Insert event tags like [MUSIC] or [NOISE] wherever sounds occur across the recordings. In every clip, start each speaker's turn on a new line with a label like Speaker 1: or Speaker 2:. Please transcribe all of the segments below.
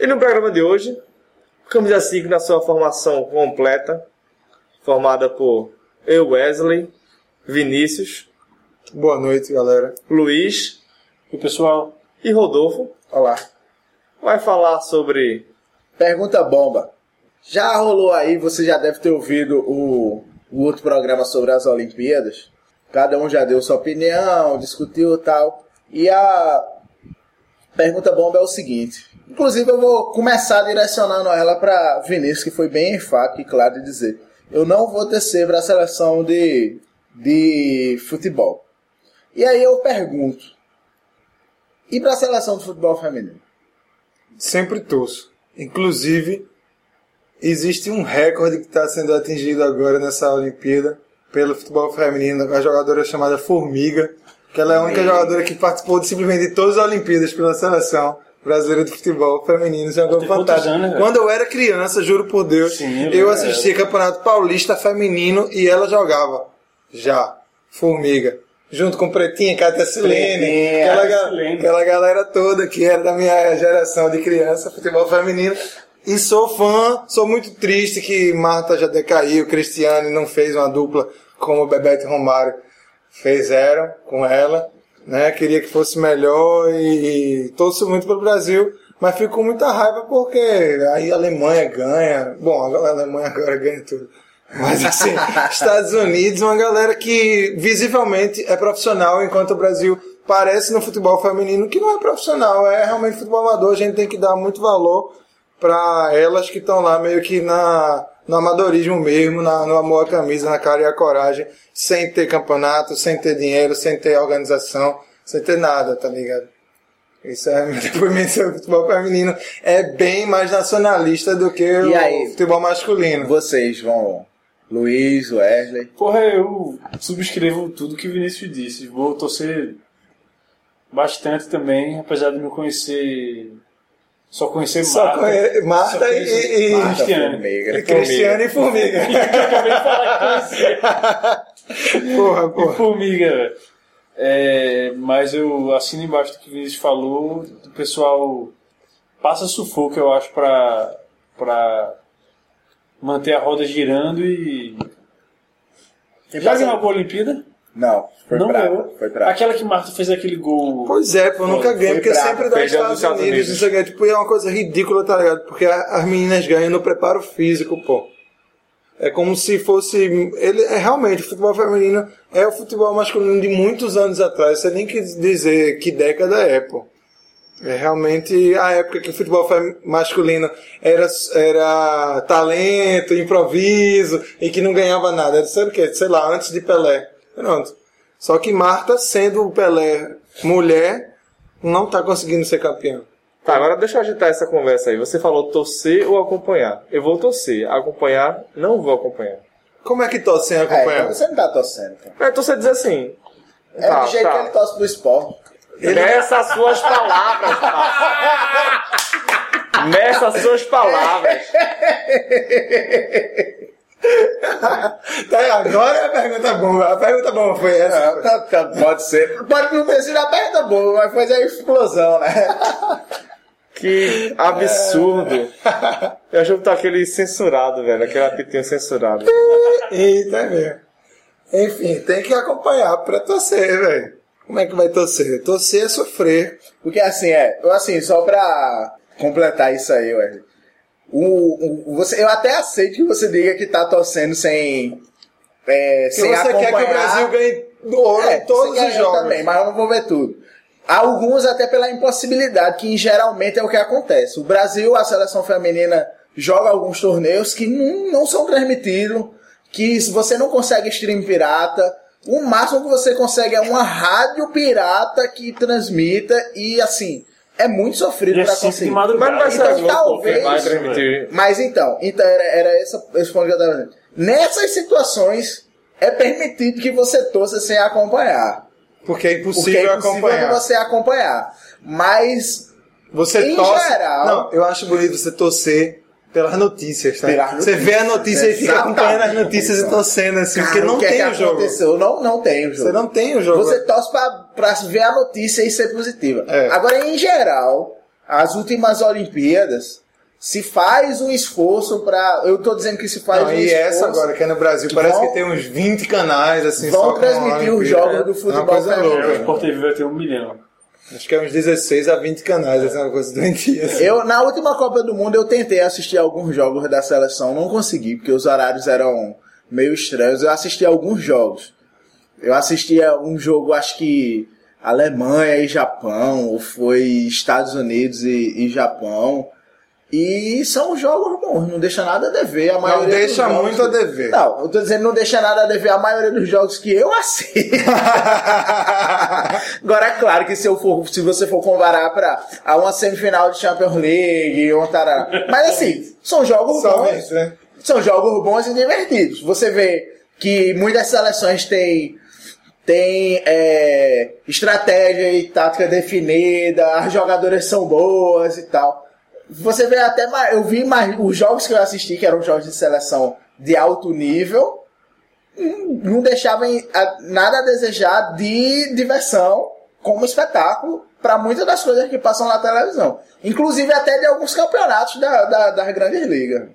Speaker 1: E no programa de hoje, Camisa 5 na sua formação completa, formada por eu, Wesley, Vinícius,
Speaker 2: Boa noite, galera.
Speaker 1: Luiz
Speaker 3: E pessoal,
Speaker 1: e Rodolfo,
Speaker 4: Olá.
Speaker 1: vai falar sobre
Speaker 4: Pergunta bomba. Já rolou aí, você já deve ter ouvido o, o outro programa sobre as Olimpíadas. Cada um já deu sua opinião, discutiu e tal. E a pergunta bomba é o seguinte. Inclusive eu vou começar direcionando ela para Vinícius, que foi bem enfático e claro de dizer. Eu não vou descer para a seleção de, de futebol. E aí eu pergunto. E para a seleção de futebol feminino?
Speaker 2: Sempre torço. Inclusive, existe um recorde que está sendo atingido agora nessa Olimpíada pelo futebol feminino, a jogadora chamada Formiga, que ela é a única jogadora que participou de simplesmente de todas as Olimpíadas pela seleção brasileira de futebol feminino. É
Speaker 3: quantos
Speaker 2: fantástica.
Speaker 3: anos?
Speaker 2: Quando eu era criança, juro por Deus,
Speaker 3: Sim, eu
Speaker 2: assistia Campeonato Paulista Feminino e ela jogava. Já. Formiga. Junto com Pretinha, Cátia Silene,
Speaker 4: Pretinha,
Speaker 2: aquela,
Speaker 3: Cátia
Speaker 2: ga-
Speaker 3: Silene.
Speaker 2: aquela galera toda que era da minha geração de criança, futebol feminino. E sou fã, sou muito triste que Marta já decaiu, Cristiane não fez uma dupla como o Bebeto e Romário fizeram com ela. Né? Queria que fosse melhor e, e torço muito pro Brasil, mas fico com muita raiva porque aí a Alemanha ganha. Bom, a Alemanha agora ganha tudo. Mas assim, [LAUGHS] Estados Unidos, uma galera que visivelmente é profissional, enquanto o Brasil parece no futebol feminino que não é profissional, é realmente futebol amador. A gente tem que dar muito valor para elas que estão lá meio que na, no amadorismo mesmo, na, no amor à camisa, na cara e a coragem, sem ter campeonato, sem ter dinheiro, sem ter organização, sem ter nada, tá ligado? Isso é [LAUGHS] meu depoimento sobre o futebol feminino. É bem mais nacionalista do que o
Speaker 4: aí?
Speaker 2: futebol masculino.
Speaker 4: Vocês vão. Luiz, Wesley.
Speaker 3: porra, eu subscrevo tudo que o Vinícius disse. Vou torcer bastante também, apesar de não conhecer. Só conhecer
Speaker 2: Só
Speaker 3: Marta.
Speaker 2: conhe- Marta
Speaker 3: Só conhecer
Speaker 2: e- e-
Speaker 3: Marta,
Speaker 4: Cristiane.
Speaker 3: Formiga.
Speaker 2: E Cristiano e Formiga. [LAUGHS]
Speaker 3: Eu acabei de falar que conhecia. [LAUGHS]
Speaker 2: porra,
Speaker 3: E
Speaker 2: porra.
Speaker 3: formiga, velho. É, mas eu assino embaixo do que o Vinícius falou. O pessoal passa sufoco, eu acho, pra, pra manter a roda girando e. Já ganhou uma Olimpíada?
Speaker 4: Não, foi
Speaker 3: não
Speaker 4: prata.
Speaker 3: ganhou.
Speaker 4: Foi prata.
Speaker 3: Aquela que Marta fez aquele gol.
Speaker 2: Pois é, pô, nunca ganha,
Speaker 4: foi
Speaker 2: porque
Speaker 4: brabo.
Speaker 2: sempre dá Estados
Speaker 1: Estados
Speaker 2: Unidos,
Speaker 1: Unidos.
Speaker 2: isso aqui, tipo, é uma coisa ridícula, tá ligado? Porque a- as meninas ganham no preparo físico, pô. É como se fosse. Ele é realmente, o futebol feminino é o futebol masculino de muitos anos atrás. Você nem quis dizer que década é, pô. É realmente a época que o futebol masculino era, era talento, improviso e que não ganhava nada. Era, sabe o quê? Sei lá, antes de Pelé. Pronto. Só que Marta, sendo o Pelé mulher, não tá conseguindo ser campeã.
Speaker 1: Tá, agora deixa eu agitar essa conversa aí. Você falou torcer ou acompanhar. Eu vou torcer. Acompanhar, não vou acompanhar.
Speaker 2: Como é que torce sem
Speaker 4: É,
Speaker 2: acompanhar?
Speaker 4: então você não tá torcendo. Então.
Speaker 1: É, torcer dizer assim.
Speaker 4: É
Speaker 1: Tá,
Speaker 4: do jeito
Speaker 1: tá.
Speaker 4: que ele torce pro esporte.
Speaker 1: Meça as suas palavras, pá. [LAUGHS] Meça as suas palavras. [LAUGHS] [LAUGHS]
Speaker 2: Tá, agora é a pergunta boa. A pergunta boa foi essa.
Speaker 4: É, tá- tá- pode ser. Pode não ter sido a perna boa, mas foi a explosão, né? [LAUGHS]
Speaker 1: Que absurdo. Eu acho que tá aquele censurado, velho. Aquele apitinho censurado. [LAUGHS]
Speaker 2: Eita, é mesmo. Enfim, tem que acompanhar pra torcer, velho. Como é que vai torcer? Torcer é sofrer.
Speaker 4: Porque assim, é, assim, só pra completar isso aí, Wesley. O, o, você, eu até aceito que você diga que tá torcendo sem. É,
Speaker 2: Se
Speaker 4: sem
Speaker 2: você
Speaker 4: acompanhar.
Speaker 2: quer que o Brasil ganhe ouro
Speaker 4: É,
Speaker 2: em todos os jogos.
Speaker 4: também, mas eu não vou ver tudo. Alguns até pela impossibilidade, que geralmente é o que acontece. O Brasil, a seleção feminina, joga alguns torneios que não, não são transmitidos, que se você não consegue stream pirata, o máximo que você consegue é uma rádio pirata que transmita e assim, é muito sofrido
Speaker 3: é de
Speaker 4: conseguir.
Speaker 1: Mas não vai ser
Speaker 4: Então, talvez-
Speaker 1: vai transmitir.
Speaker 4: Mas então, então era, era essa, esse ponto que eu tava dizendo. Nessas situações, é permitido que você torça sem acompanhar.
Speaker 2: Porque é
Speaker 4: Porque
Speaker 2: impossível,
Speaker 4: é impossível
Speaker 2: acompanhar.
Speaker 4: você acompanhar. Mas
Speaker 2: Você
Speaker 4: Em
Speaker 2: torce.
Speaker 4: geral-
Speaker 2: Não, eu acho bonito você torcer pelas notícias, tá?
Speaker 4: Pelas
Speaker 2: Você vê a notícia e fica
Speaker 4: Exatamente.
Speaker 2: acompanhando as notícias e torcendo, assim, porque
Speaker 4: cara,
Speaker 2: não
Speaker 4: o que é
Speaker 2: tem
Speaker 4: que
Speaker 2: o jogo.
Speaker 4: aconteceu? Não, não tem o jogo.
Speaker 2: Você não tem o jogo.
Speaker 4: Você torce pra, pra ver a notícia e ser positiva.
Speaker 2: É.
Speaker 4: Agora, em geral, as últimas Olimpíadas se faz um esforço pra. Eu tô dizendo que se faz
Speaker 2: Não,
Speaker 4: um
Speaker 2: e
Speaker 4: esforço.
Speaker 2: essa agora, que é no Brasil, parece
Speaker 4: Vão-
Speaker 2: que tem uns 20 canais, assim,
Speaker 4: vão transmitir os jogos do
Speaker 2: É
Speaker 4: futebol
Speaker 2: uma coisa
Speaker 4: feminino.
Speaker 3: É, o
Speaker 2: louca.
Speaker 3: Sport TV vai ter um milhão.
Speaker 2: Acho que é uns 16 a 20 canais, assim, uma coisa doentia. Assim.
Speaker 4: Eu, na última Copa do Mundo, eu tentei assistir alguns jogos da seleção, não consegui, porque os horários eram meio estranhos. Eu assisti alguns jogos. Eu assistia um jogo, acho que Alemanha e Japão, ou foi Estados Unidos e, e Japão. E são jogos bons, não deixa nada a dever. A maioria dos
Speaker 2: deixa
Speaker 4: jogos-
Speaker 2: muito a dever.
Speaker 4: Não, eu tô dizendo não deixa nada a dever a maioria dos jogos que eu assisto. [LAUGHS] Agora, é claro que se, eu for, se você for comparar pra, a uma semifinal de Champions League, ou tará. Mas assim, são jogos bons.
Speaker 2: Somente, né?
Speaker 4: São jogos bons e divertidos. Você vê que muitas seleções têm tem é, estratégia e tática definida, as jogadoras são boas e tal. Você vê até mais, eu vi mais os jogos que eu assisti, que eram jogos de seleção de alto nível, hum, não deixavam nada a desejar de diversão como espetáculo para muitas das coisas que passam na televisão. Inclusive até de alguns campeonatos da, da, das grandes ligas.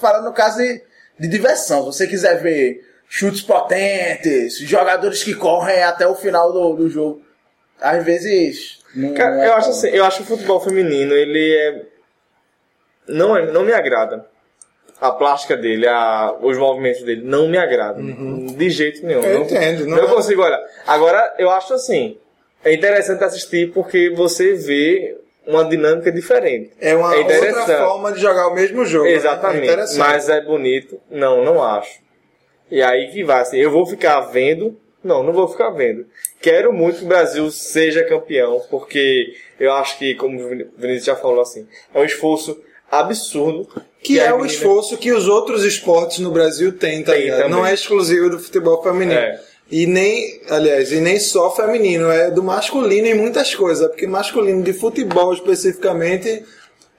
Speaker 4: Falando no caso de, de diversão. Se você quiser ver chutes potentes, jogadores que correm até o final do, do jogo, às vezes.
Speaker 1: Cara,
Speaker 4: é
Speaker 1: eu acho assim, eu acho o futebol feminino, ele é. Não, é- não me agrada. A plástica dele, a, os movimentos dele, não me agradam. De jeito nenhum.
Speaker 2: Eu
Speaker 1: não,
Speaker 2: entendo, não
Speaker 1: Não,
Speaker 2: é-
Speaker 1: consigo olhar. Agora, eu acho assim. É interessante assistir porque você vê uma dinâmica diferente.
Speaker 2: É uma
Speaker 1: É
Speaker 2: outra forma de jogar o mesmo jogo. né? É
Speaker 1: Exatamente. mas é bonito? Não, não acho. E aí que vai, assim, eu vou ficar vendo? Não, não vou ficar vendo. Quero muito que o Brasil seja campeão, porque eu acho que, como o Vin- Vinícius já falou assim, é um esforço absurdo.
Speaker 2: Que
Speaker 1: as
Speaker 2: é o esforço que os outros esportes no Brasil têm, tá ligado? Não é exclusivo do futebol feminino.
Speaker 1: É.
Speaker 2: E nem, aliás, e nem só feminino, é do masculino em muitas coisas. Porque masculino de futebol especificamente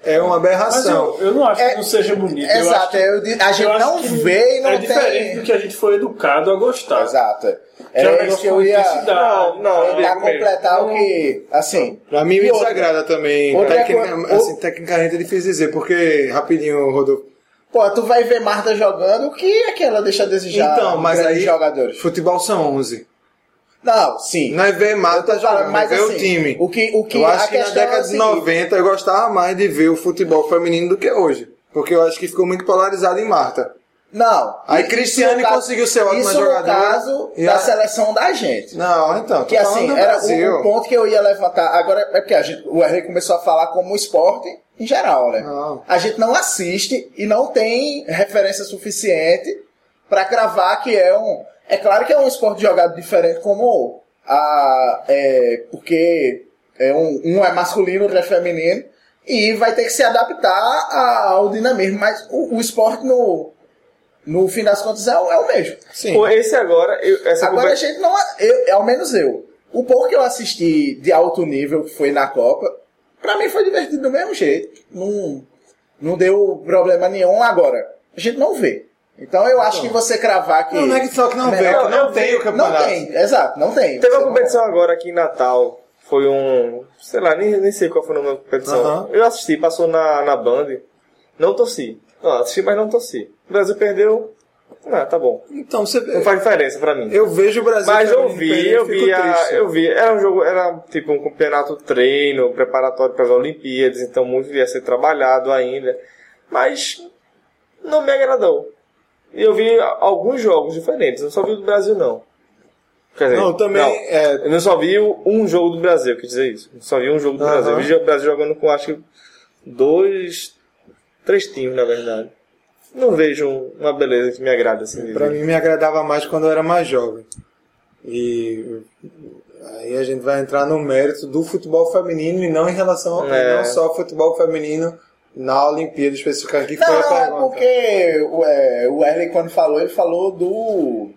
Speaker 2: é uma
Speaker 3: Mas
Speaker 2: aberração.
Speaker 3: eu, eu não acho
Speaker 4: É-
Speaker 3: que não seja bonito. eu acho
Speaker 4: Exato,
Speaker 3: que-
Speaker 4: eu di- a gente
Speaker 3: eu acho
Speaker 4: não
Speaker 3: que
Speaker 4: vê e não
Speaker 3: É
Speaker 4: tem.
Speaker 3: diferente do que a gente foi educado a gostar.
Speaker 4: Exato.
Speaker 3: Que é
Speaker 4: Era isso que eu ia.
Speaker 1: Não, não, eu mesmo.
Speaker 4: completar o que. Assim.
Speaker 2: Pra mim
Speaker 4: E
Speaker 2: me desagrada também.
Speaker 4: outra
Speaker 2: Tecnica-
Speaker 4: coisa-
Speaker 2: assim, tecnicamente é difícil dizer, porque, rapidinho, Rodolfo.
Speaker 4: Pô, tu vai ver Marta jogando, o que é que ela deixa a desejar?
Speaker 2: Então, mas aí.
Speaker 4: jogadores.
Speaker 2: Futebol são 11.
Speaker 4: Não, sim.
Speaker 2: Não é ver
Speaker 4: Eu
Speaker 2: Mata
Speaker 4: falando,
Speaker 2: jogando, é
Speaker 4: mas
Speaker 2: ver
Speaker 4: assim,
Speaker 2: o time.
Speaker 4: o que- o que-
Speaker 2: eu acho que na
Speaker 4: é
Speaker 2: década
Speaker 4: o
Speaker 2: de
Speaker 4: seguinte.
Speaker 2: 90 eu gostava mais de ver o futebol feminino do que hoje. Porque eu acho que ficou muito polarizado em Marta.
Speaker 4: Não.
Speaker 2: Aí
Speaker 4: Isso
Speaker 2: Cristiane
Speaker 4: caso-
Speaker 2: conseguiu ser ótima
Speaker 4: Isso
Speaker 2: jogadora.
Speaker 4: no caso da
Speaker 2: a-
Speaker 4: seleção da gente.
Speaker 2: Não, então.
Speaker 4: Que assim, era o, o ponto que eu ia levantar. Agora é porque a gente, o RI começou a falar como esporte em geral, né?
Speaker 2: Não.
Speaker 4: A gente não assiste e não tem referência suficiente pra cravar que é um. É claro que é um esporte jogado diferente como a. É, porque é um, um é masculino, outro é feminino. E vai ter que se adaptar a- ao dinamismo. Mas o, o esporte, no, no fim das contas, é, o- é o mesmo.
Speaker 2: Sim.
Speaker 1: Pô, esse agora, eu- essa
Speaker 4: Agora a
Speaker 1: conversa-
Speaker 4: gente não. Eu, ao menos eu. O pouco que eu assisti de alto nível que foi na Copa, pra mim foi divertido do mesmo jeito. Não, não deu problema nenhum. Agora, a gente não vê. Então eu acho que você cravar que.
Speaker 2: Não, não é que só que não é
Speaker 4: Não,
Speaker 2: não tem o campeonato.
Speaker 4: Não tem, exato, não tem.
Speaker 1: Teve uma competição agora aqui em Natal. Foi um. Sei lá, nem, nem sei qual foi o nome da competição.
Speaker 2: Aham.
Speaker 1: Eu assisti, passou na, na Band. Não torci. Não, assisti, mas não torci. O Brasil perdeu. Ah, tá bom.
Speaker 2: Então você
Speaker 1: Não faz diferença pra mim.
Speaker 2: Eu vejo o Brasil.
Speaker 1: Mas eu vi,
Speaker 2: perder,
Speaker 1: eu vi, a,
Speaker 2: triste.
Speaker 1: eu vi. Era um jogo, era tipo um campeonato treino, preparatório para as Olimpíadas, então muito ia ser trabalhado ainda. Mas não me agradou. E eu vi alguns jogos diferentes, não só vi o do Brasil não. Quer dizer,
Speaker 2: Não, também, é-
Speaker 1: eu não só vi um jogo do Brasil, quer dizer isso. Eu só vi um jogo do. Brasil. Eu vi o Brasil jogando com acho que dois, três times na verdade. Não vejo um- uma beleza que me agrada assim. ver.
Speaker 2: mim me agradava mais quando eu era mais jovem. E Aí a gente vai entrar no mérito do futebol feminino e não em relação a
Speaker 1: É.
Speaker 2: não só ao futebol feminino na Olimpíada específica que foi
Speaker 4: Não,
Speaker 2: a
Speaker 4: não, é
Speaker 2: pergunta.
Speaker 4: porque o, é, o Erley, quando falou, ele falou do,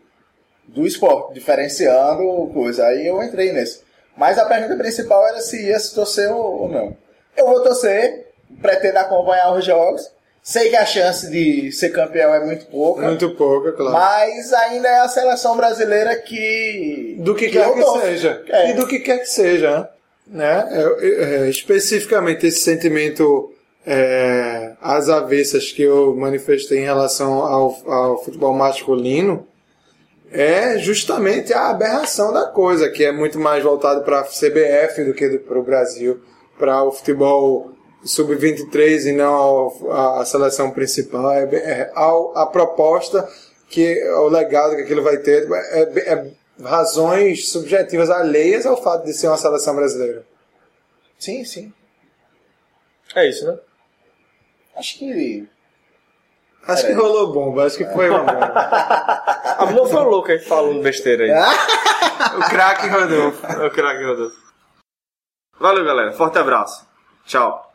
Speaker 4: do esporte, diferenciando coisa. Aí eu entrei nesse. Mas a pergunta principal era se ia se torcer ou, não. Eu vou torcer, pretendo acompanhar os jogos. Sei que a chance de ser campeão é muito pouca.
Speaker 2: Muito pouco, é claro.
Speaker 4: Mas ainda é a seleção brasileira que.
Speaker 2: do que, quer
Speaker 4: eu
Speaker 2: que
Speaker 4: torço.
Speaker 2: seja.
Speaker 4: É.
Speaker 2: E do que quer que seja. Né? É, é, especificamente esse sentimento é, às avessas que eu manifestei em relação ao, ao futebol masculino é justamente a aberração da coisa, que é muito mais voltado para a CBF do que para o Brasil, para o futebol sub-23 e não a, a seleção principal. É, é, ao- a proposta que o legado que aquilo vai ter é, é razões subjetivas alheias ao fato de ser uma seleção brasileira.
Speaker 4: Sim, sim.
Speaker 1: É isso, né?
Speaker 4: Acho que.
Speaker 2: Acho que
Speaker 4: Peraí.
Speaker 2: rolou bomba, acho que foi uma bomba. [LAUGHS]
Speaker 1: A Blue foi louco aí falando besteira aí. [LAUGHS]
Speaker 2: o craque Rodolfo.
Speaker 1: É o craque Rodolfo. Valeu, galera. Forte abraço. Tchau.